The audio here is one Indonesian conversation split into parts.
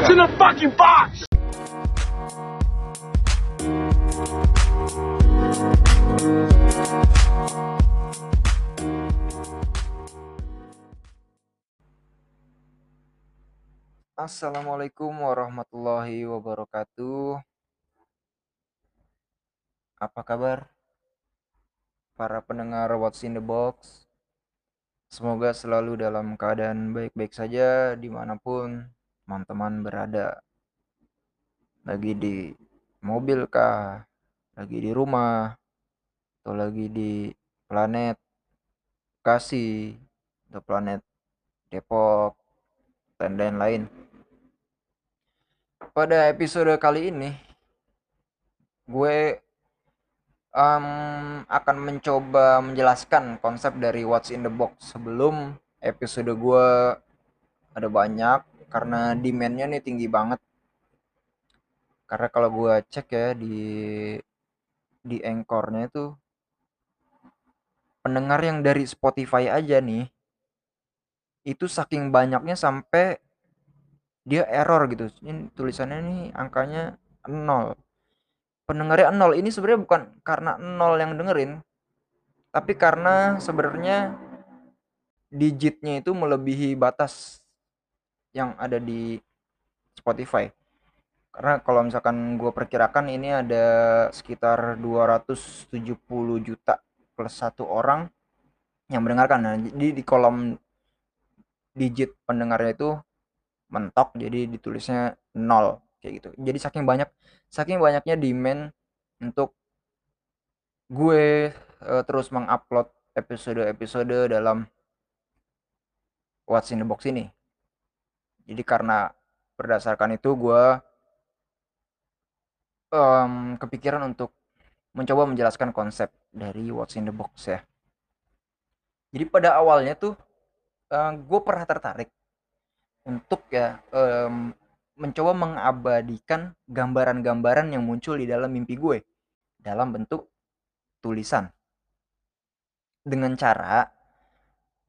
What's in the fucking box? Assalamualaikum warahmatullahi wabarakatuh. Apa kabar para pendengar What's in the Box? Semoga selalu dalam keadaan baik-baik saja di mana pun teman-teman berada. Lagi di mobil kah? Lagi di rumah? Atau lagi di planet Bekasi? Atau planet Depok? Dan lain-lain. Pada episode kali ini, gue um, akan mencoba menjelaskan konsep dari What's in the Box sebelum episode gue ada banyak karena demandnya nih tinggi banget. Karena kalau gue cek ya di di engkornya itu pendengar yang dari Spotify aja nih itu saking banyaknya sampai dia error gitu. Ini tulisannya nih angkanya nol. Pendengarnya nol. Ini sebenarnya bukan karena nol yang dengerin tapi karena sebenarnya digitnya itu melebihi batas yang ada di Spotify. Karena kalau misalkan gue perkirakan ini ada sekitar 270 juta plus satu orang yang mendengarkan. Nah, jadi di kolom digit pendengarnya itu mentok jadi ditulisnya nol kayak gitu. Jadi saking banyak saking banyaknya demand untuk gue uh, terus mengupload episode-episode dalam What's in the Box ini jadi karena berdasarkan itu gue um, kepikiran untuk mencoba menjelaskan konsep dari What's in the Box ya. Jadi pada awalnya tuh uh, gue pernah tertarik untuk ya um, mencoba mengabadikan gambaran-gambaran yang muncul di dalam mimpi gue dalam bentuk tulisan. Dengan cara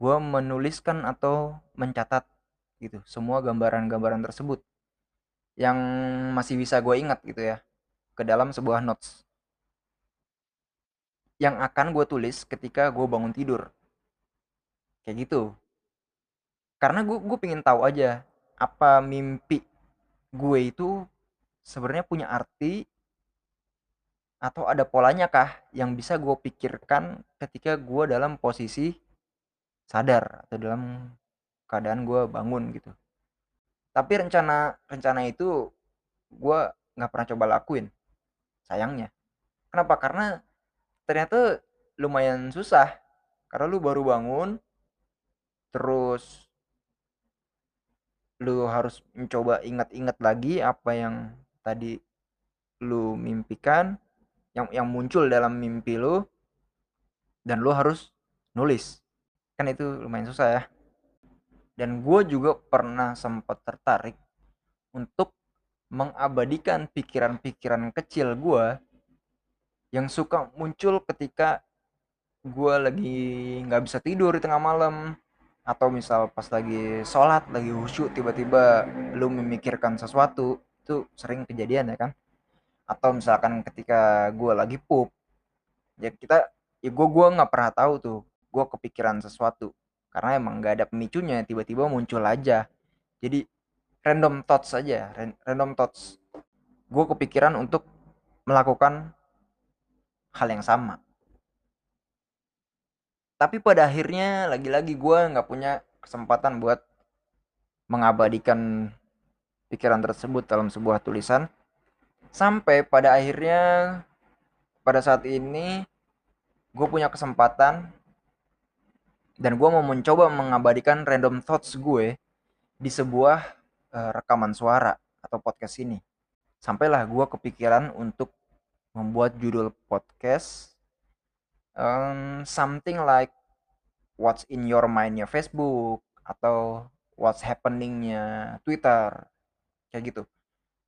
gue menuliskan atau mencatat gitu. Semua gambaran-gambaran tersebut yang masih bisa gue ingat gitu ya ke dalam sebuah notes. Yang akan gue tulis ketika gue bangun tidur. Kayak gitu. Karena gue gue pengen tahu aja apa mimpi gue itu sebenarnya punya arti atau ada polanya kah yang bisa gue pikirkan ketika gue dalam posisi sadar atau dalam keadaan gue bangun gitu. Tapi rencana rencana itu gue nggak pernah coba lakuin sayangnya. Kenapa? Karena ternyata lumayan susah. Karena lu baru bangun terus lu harus mencoba ingat-ingat lagi apa yang tadi lu mimpikan yang yang muncul dalam mimpi lu dan lu harus nulis. Kan itu lumayan susah ya dan gue juga pernah sempat tertarik untuk mengabadikan pikiran-pikiran kecil gue yang suka muncul ketika gue lagi nggak bisa tidur di tengah malam. Atau misal pas lagi sholat lagi khusyuk tiba-tiba lu memikirkan sesuatu itu sering kejadian ya kan? Atau misalkan ketika gue lagi pup ya kita ya gue gue nggak pernah tahu tuh gue kepikiran sesuatu karena emang nggak ada pemicunya tiba-tiba muncul aja. Jadi random thoughts saja random thoughts. Gue kepikiran untuk melakukan hal yang sama. Tapi pada akhirnya lagi-lagi gue nggak punya kesempatan buat mengabadikan pikiran tersebut dalam sebuah tulisan. Sampai pada akhirnya pada saat ini gue punya kesempatan dan gue mau mencoba mengabadikan random thoughts gue di sebuah uh, rekaman suara atau podcast ini. Sampailah gue kepikiran untuk membuat judul podcast um, something like what's in your mindnya Facebook atau what's happeningnya Twitter. Kayak gitu.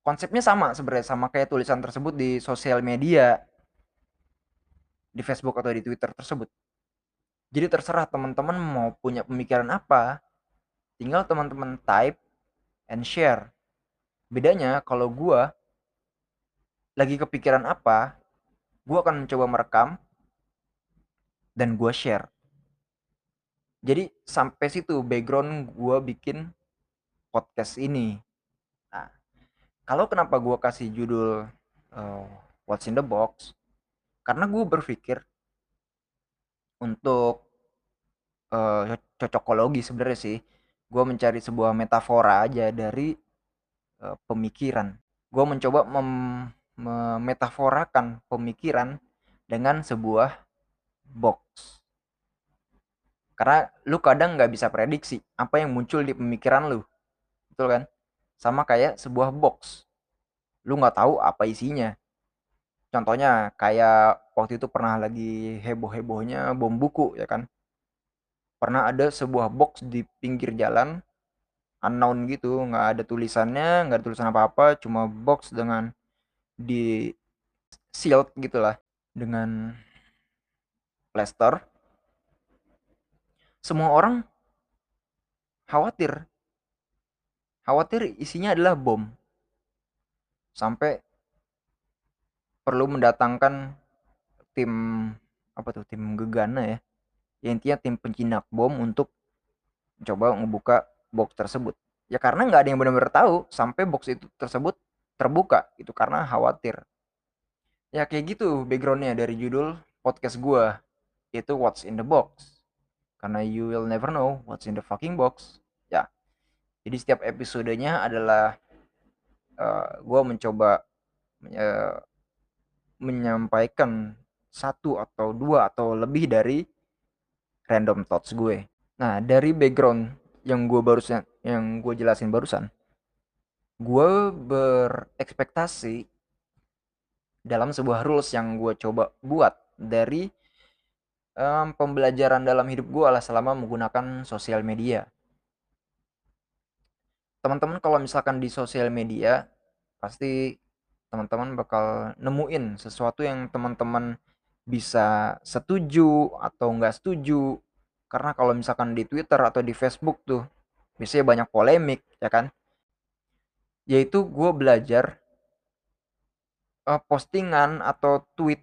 Konsepnya sama sebenarnya sama kayak tulisan tersebut di sosial media di Facebook atau di Twitter tersebut jadi terserah teman-teman mau punya pemikiran apa tinggal teman-teman type and share. Bedanya kalau gue lagi kepikiran apa gue akan mencoba merekam dan gue share. Jadi sampai situ background gue bikin podcast ini. Nah kalau kenapa gue kasih judul uh, What's in the Box? Karena gue berpikir untuk uh, cocokologi sebenarnya sih. Gue mencari sebuah metafora aja dari uh, pemikiran. Gue mencoba mem memetaforakan pemikiran dengan sebuah box. Karena lu kadang nggak bisa prediksi apa yang muncul di pemikiran lu. Betul kan? Sama kayak sebuah box. Lu nggak tahu apa isinya contohnya kayak waktu itu pernah lagi heboh-hebohnya bom buku ya kan? Pernah ada sebuah box di pinggir jalan unknown gitu nggak ada tulisannya nggak ada tulisan apa-apa cuma box dengan di sealed gitulah dengan plaster semua orang khawatir. Khawatir isinya adalah bom. Sampai perlu mendatangkan tim apa tuh tim gegana ya. ya intinya tim penjinak bom untuk coba ngebuka box tersebut. Ya karena nggak ada yang benar-benar tahu sampai box itu tersebut terbuka itu karena khawatir. Ya kayak gitu backgroundnya dari judul podcast gue itu what's in the box. Karena you will never know what's in the fucking box. Ya jadi setiap episodenya adalah uh, gue mencoba uh, menyampaikan satu atau dua atau lebih dari random thoughts gue. Nah, dari background yang gue barusan yang gue jelasin barusan, gue berekspektasi dalam sebuah rules yang gue coba buat dari um, pembelajaran dalam hidup gue lah selama menggunakan sosial media. Teman-teman kalau misalkan di sosial media pasti teman-teman bakal nemuin sesuatu yang teman-teman bisa setuju atau nggak setuju. Karena kalau misalkan di Twitter atau di Facebook tuh biasanya banyak polemik ya kan? Yaitu gue belajar uh, postingan atau tweet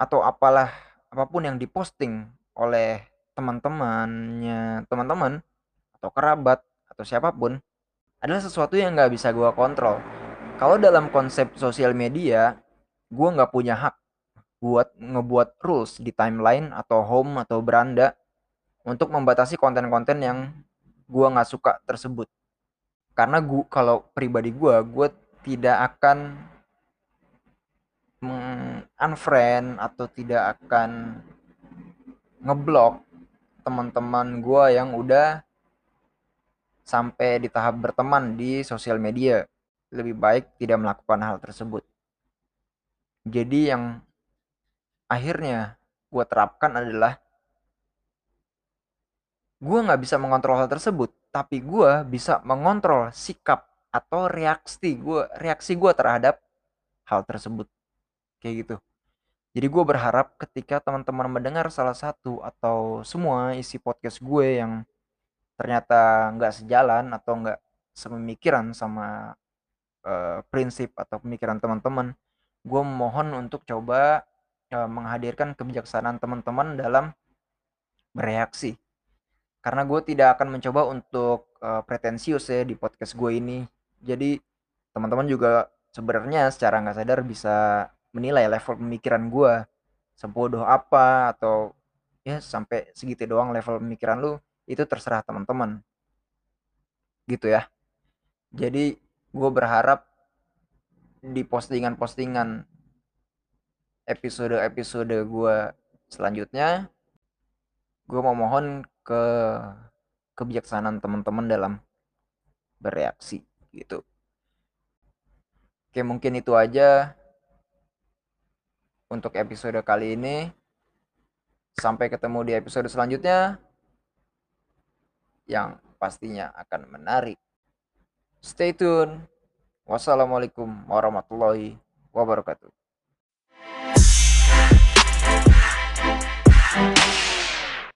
atau apalah apa pun yang diposting oleh teman-temannya teman-teman atau kerabat atau siapa pun adalah sesuatu yang nggak bisa gue kontrol kalau dalam konsep sosial media gue nggak punya hak buat ngebuat rules di timeline atau home atau beranda untuk membatasi konten-konten yang gue nggak suka tersebut. Karena gue kalau pribadi gue gue tidak akan unfriend atau tidak akan ngeblok teman-teman gue yang udah sampai di tahap berteman di sosial media lebih baik tidak melakukan hal tersebut. Jadi yang akhirnya gue terapkan adalah gue nggak bisa mengontrol hal tersebut, tapi gue bisa mengontrol sikap atau reaksi gue reaksi gue terhadap hal tersebut kayak gitu. Jadi gue berharap ketika teman-teman mendengar salah satu atau semua isi podcast gue yang ternyata nggak sejalan atau nggak sememikiran sama uh, prinsip atau pemikiran teman-teman gue mohon untuk coba uh, menghadirkan kebijaksanaan teman-teman dalam bereaksi. Karena gue tidak akan mencoba untuk uh, pretensius ya di podcast gue ini. Jadi teman-teman juga sebenarnya secara nggak sadar bisa menilai level pemikiran gue sebodoh apa atau ya sampai segitu doang level pemikiran lu itu terserah teman-teman. Gitu ya. Jadi gue berharap di postingan-postingan episode-episode gue selanjutnya gue mau mohon ke kebijaksanaan teman-teman dalam bereaksi gitu. Oke mungkin itu aja untuk episode kali ini. Sampai ketemu di episode selanjutnya yang pastinya akan menarik Stay tune. Wassalamualaikum warahmatullahi wabarakatuh.